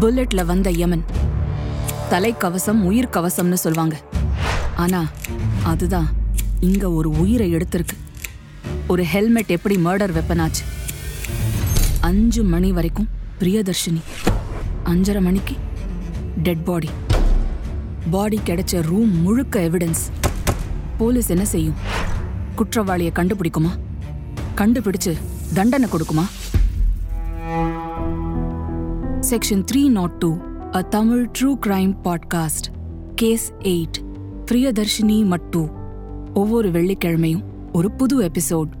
புல்லட்ல வந்த யமன் தலைக்கவசம் உயிர் கவசம்னு சொல்வாங்க. ஆனா அதுதான் இங்க ஒரு உயிரை எடுத்திருக்கு. ஒரு ஹெல்மெட் எப்படி மர்டர் வெப்பனாச்சு அஞ்சு மணி வரைக்கும் பிரியதர்ஷினி. அஞ்சரை மணிக்கு டெட் பாடி பாடி கிடைச்ச ரூம் முழுக்க எவிடன்ஸ் போலீஸ் என்ன செய்யும்? குற்றவாளியை கண்டுபிடிக்குமா? கண்டுபிடிச்சு தண்டனை கொடுக்குமா? Section three naught two a Tamil true crime podcast case eight Priyadarshini மட்டு ஒவ்வொரு வெள்ளிக்கிழமையும் ஒரு புது எபிசோட்